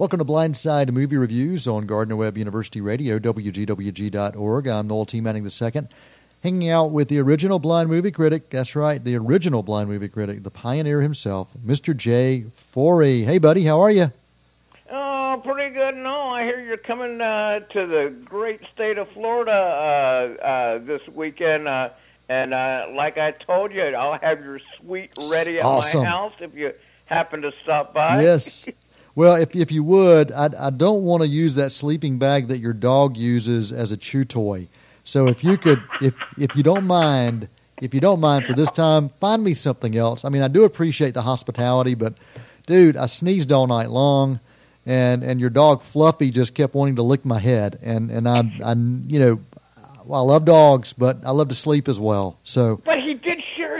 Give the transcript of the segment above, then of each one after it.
Welcome to Blindside Movie Reviews on Gardner Webb University Radio, WGWG.org. I'm Noel T. Manning II, hanging out with the original blind movie critic. That's right, the original blind movie critic, the pioneer himself, Mr. Jay Forry. Hey, buddy, how are you? Oh, pretty good. No, I hear you're coming uh, to the great state of Florida uh, uh, this weekend. Uh, and uh, like I told you, I'll have your suite ready at Awesome. my house if you happen to stop by. Yes. Well, if, if you would, I, I don't want to use that sleeping bag that your dog uses as a chew toy. So if you could, if if you don't mind, if you don't mind for this time, find me something else. I mean, I do appreciate the hospitality, but dude, I sneezed all night long, and and your dog Fluffy just kept wanting to lick my head, and and I I you know, I love dogs, but I love to sleep as well. So But he did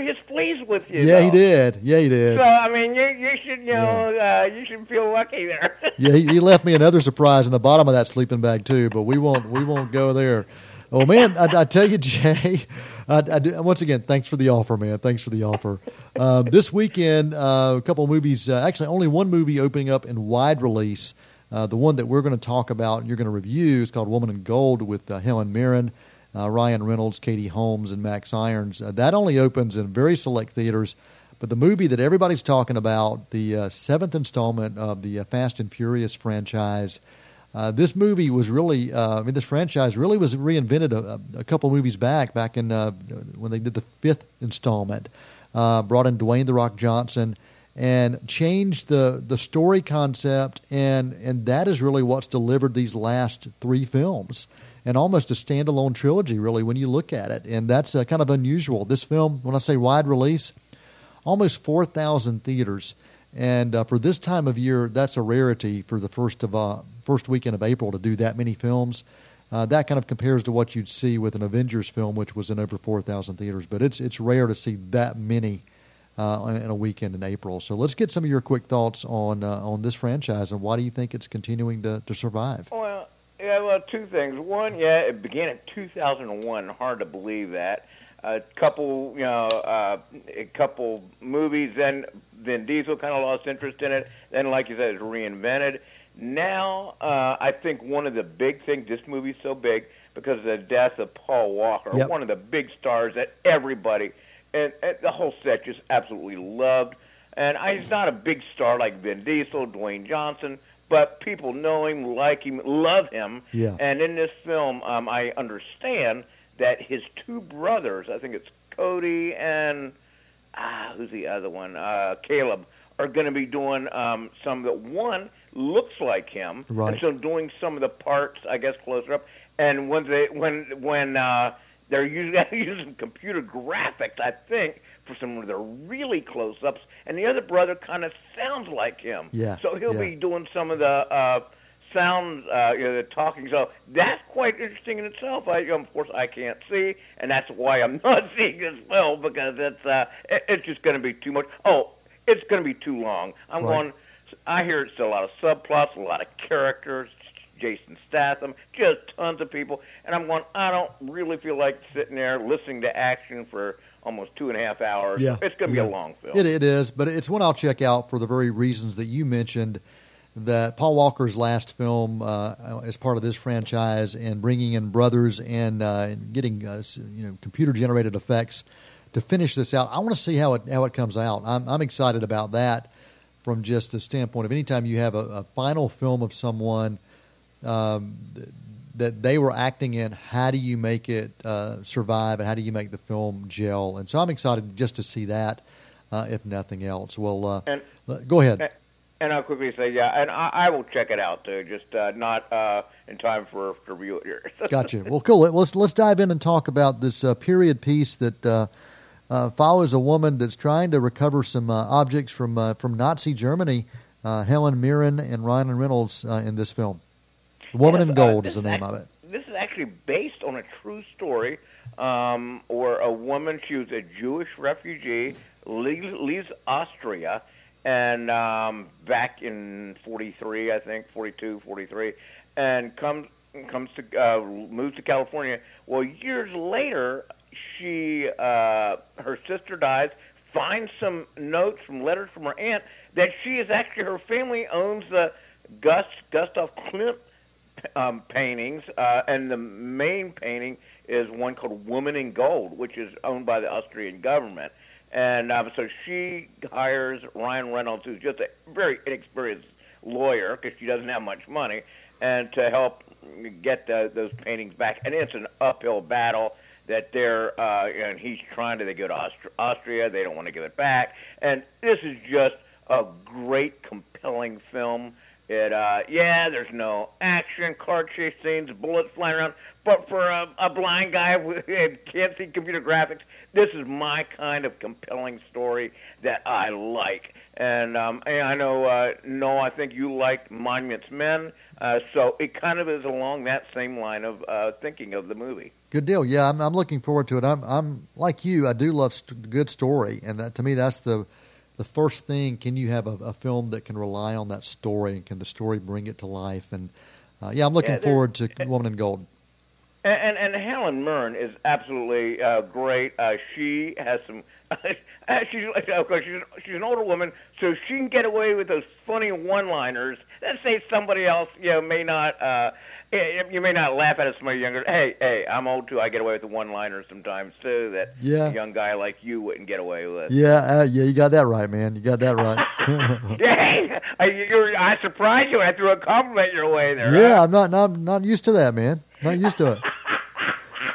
share his fleas with you. yeah, he did. Yeah, he did. So I mean, you you should you know uh, you should feel lucky there. Yeah, he, he left me another surprise in the bottom of that sleeping bag too, but we won't we won't go there. Oh man, I, I tell you, Jay. I, I do, once again, thanks for the offer, man. Thanks for the offer. Um, this weekend, uh, a couple of movies. Uh, actually, only one movie opening up in wide release. Uh, the one that we're going to talk about and you're going to review is called Woman in Gold with uh, Helen Mirren, Ryan Reynolds, Katie Holmes, and Max Irons. Uh, that only opens in very select theaters. But the movie that everybody's talking about, the uh, seventh installment of the uh, Fast and Furious franchise, uh, this movie was really, uh, I mean, this franchise really was reinvented a, a couple movies back, back in uh, when they did the fifth installment. Uh, brought in Dwayne the Rock Johnson and changed the the story concept, and and that is really what's delivered these last three films, and almost a standalone trilogy, really, when you look at it, and that's uh, kind of unusual. This film, when I say wide release, almost 4,000 theaters. And uh, for this time of year, that's a rarity for the first of uh, first weekend of April to do that many films. Uh, that kind of compares to what you'd see with an Avengers film, which was in over 4,000 theaters. But it's it's rare to see that many uh, in a weekend in April. So let's get some of your quick thoughts on uh, on this franchise and why do you think it's continuing to, to survive? Well, yeah, well, two things. One, yeah, it began in 2001. Hard to believe that. A couple, you know, uh, a couple movies. Then Vin Diesel kind of lost interest in it. Then, like you said, it's reinvented. Now, uh, I think one of the big things. This movie's so big because of the death of Paul Walker, Yep. one of the big stars that everybody and, and the whole set just absolutely loved. And I, he's not a big star like Vin Diesel, Dwayne Johnson, but people know him, like him, love him. Yeah. And in this film, um, I understand that his two brothers, I think it's Cody and ah, who's the other one? Uh, Caleb, are going to be doing um, some that one looks like him, Right. and so doing some of the parts, I guess, closer up. And when they when when uh, they're using using computer graphics, I think for some of their really close ups, and the other brother kind of sounds like him. Yeah, So he'll yeah. be doing some of the uh, sound, uh, you know, the talking. So that's quite interesting in itself. I, of course, I can't see, and that's why I'm not seeing this film because it's uh, it, it's just going to be too much. Oh, it's going to be too long. I'm Right. going. I hear it's a lot of subplots, a lot of characters. Jason Statham, just tons of people, and I'm going. I don't really feel like sitting there listening to action for almost two and a half hours. Yeah, it's going to yeah. be a long film. It, it is, but it's one I'll check out for the very reasons that you mentioned. That Paul Walker's last film uh, as part of this franchise and bringing in brothers and, uh, and getting uh, you know computer generated effects to finish this out. I want to see how it how it comes out. I'm, I'm excited about that from just the standpoint of anytime you have a, a final film of someone um, that they were acting in, how do you make it uh, survive and how do you make the film gel? And so I'm excited just to see that, uh, if nothing else. Well, uh, And- go ahead. And I'll quickly say, yeah, and I, I will check it out too, just uh, not uh, in time for to review it here. Gotcha. Well, cool. Let's let's dive in and talk about this uh, period piece that uh, uh, follows a woman that's trying to recover some uh, objects from uh, from Nazi Germany. Uh, Helen Mirren and Ryan Reynolds uh, in this film. The Woman in Gold is the name of it. This is actually based on a true story, um, or a woman. She was a Jewish refugee, le- leaves Austria, and um, back in '43, I think '42, '43, and comes comes to uh, moves to California. Well, years later, she uh, her sister dies. Finds some notes from letters from her aunt that she is actually her family owns the Gus Gustav Klimt um, paintings, uh, and the main painting is one called Woman in Gold, which is owned by the Austrian government. And um, so she hires Ryan Reynolds, who's just a very inexperienced lawyer because she doesn't have much money, and to help get the, those paintings back. And it's an uphill battle that they're uh, and he's trying to. They go to Aust- Austria. They don't want to give it back. And this is just a great, compelling film. It uh, yeah, there's no action, car chase scenes, bullets flying around. But for a, a blind guy who can't see computer graphics, this is my kind of compelling story that I like. And, um, I know, uh, no, I think you like Monuments Men. Uh, so it kind of is along that same line of uh, thinking of the movie. Good deal. Yeah, I'm, I'm looking forward to it. I'm, I'm like you. I do love st- good story, and that, to me, that's the the first thing. Can you have a, a, film that can rely on that story, and can the story bring it to life? And uh, yeah, I'm looking Yeah, forward to Woman in Gold. And, and, and Helen Mirren is absolutely uh, great. Uh, she has some. she's of course she's she's an older woman, so she can get away with those funny one-liners that say somebody else you know may not. Uh, you may not laugh at it somebody younger. Hey, hey, I'm old too. I get away with the one-liners sometimes too that Yeah. a young guy like you wouldn't get away with. Yeah, uh, yeah, you got that right, man. You got that right. Hey, I, I surprised you I threw a compliment your way there. yeah, huh? I'm not, not not used to that, man. Not used to it.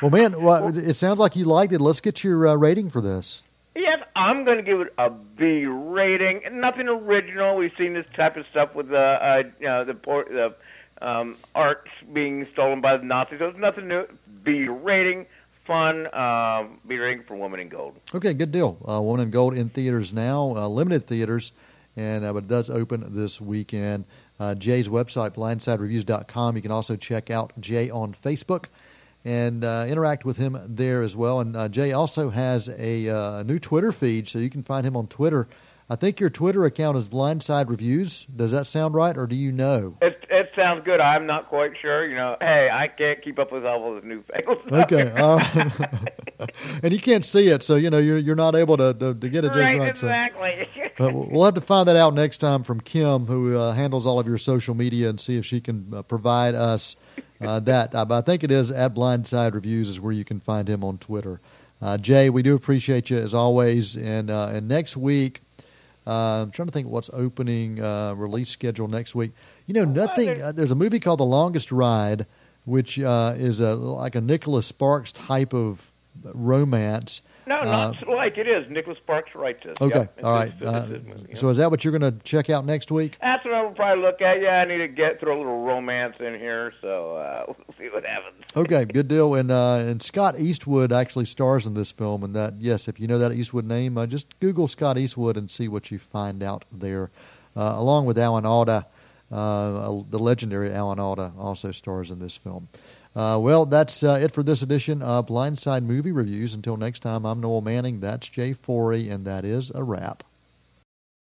Well, man, well, it sounds like you liked it. Let's get your uh, rating for this. Yes, I'm going to give it a B rating. Nothing original. We've seen this type of stuff with the uh, you know, the por- the um, arts being stolen by the Nazis. So it's nothing new. B rating, fun. Um, B rating for Woman in Gold. Okay, good deal. Uh, Woman in Gold in theaters now, uh, limited theaters, and uh, but it does open this weekend. Uh, Jay's website, blindsidereviews.com. You can also check out Jay on Facebook and uh, interact with him there as well. And uh, Jay also has a uh, new Twitter feed, so you can find him on Twitter. I think your Twitter account is Blindside Reviews. Does that sound right, or do you know? It it sounds good. I'm not quite sure. You know, hey, I can't keep up with all of the newfangled stuff. Okay, right. and you can't see it, so you know you're you're not able to to, to get it just right, right. so- exactly. But we'll have to find that out next time from Kim, who uh, handles all of your social media, and see if she can uh, provide us uh, that. Uh, but I think it is at Blindside Reviews is where you can find him on Twitter. Uh, Jay, we do appreciate you as always. And uh, and next week, uh, I'm trying to think what's opening uh, release schedule next week. You know, nothing. Uh, there's a movie called The Longest Ride, which uh, is a like a Nicholas Sparks type of romance. No, Uh, not like it is. Nicholas Sparks writes this. Okay, Yep, all right. it's Uh, movie, yeah. so is that what you're going to check out next week? That's what I'll probably look at. Yeah, I need to get throw a little romance in here, so uh, we'll see what happens. Okay, good deal. And uh, and Scott Eastwood actually stars in this film, and that yes, if you know that Eastwood name, uh, just Google Scott Eastwood and see what you find out there. Uh, along with Alan Alda, uh, the legendary Alan Alda also stars in this film. Uh, well, that's uh, it for this edition of Blindside Movie Reviews. Until next time, I'm Noel Manning. That's Jay Forry, and that is a wrap.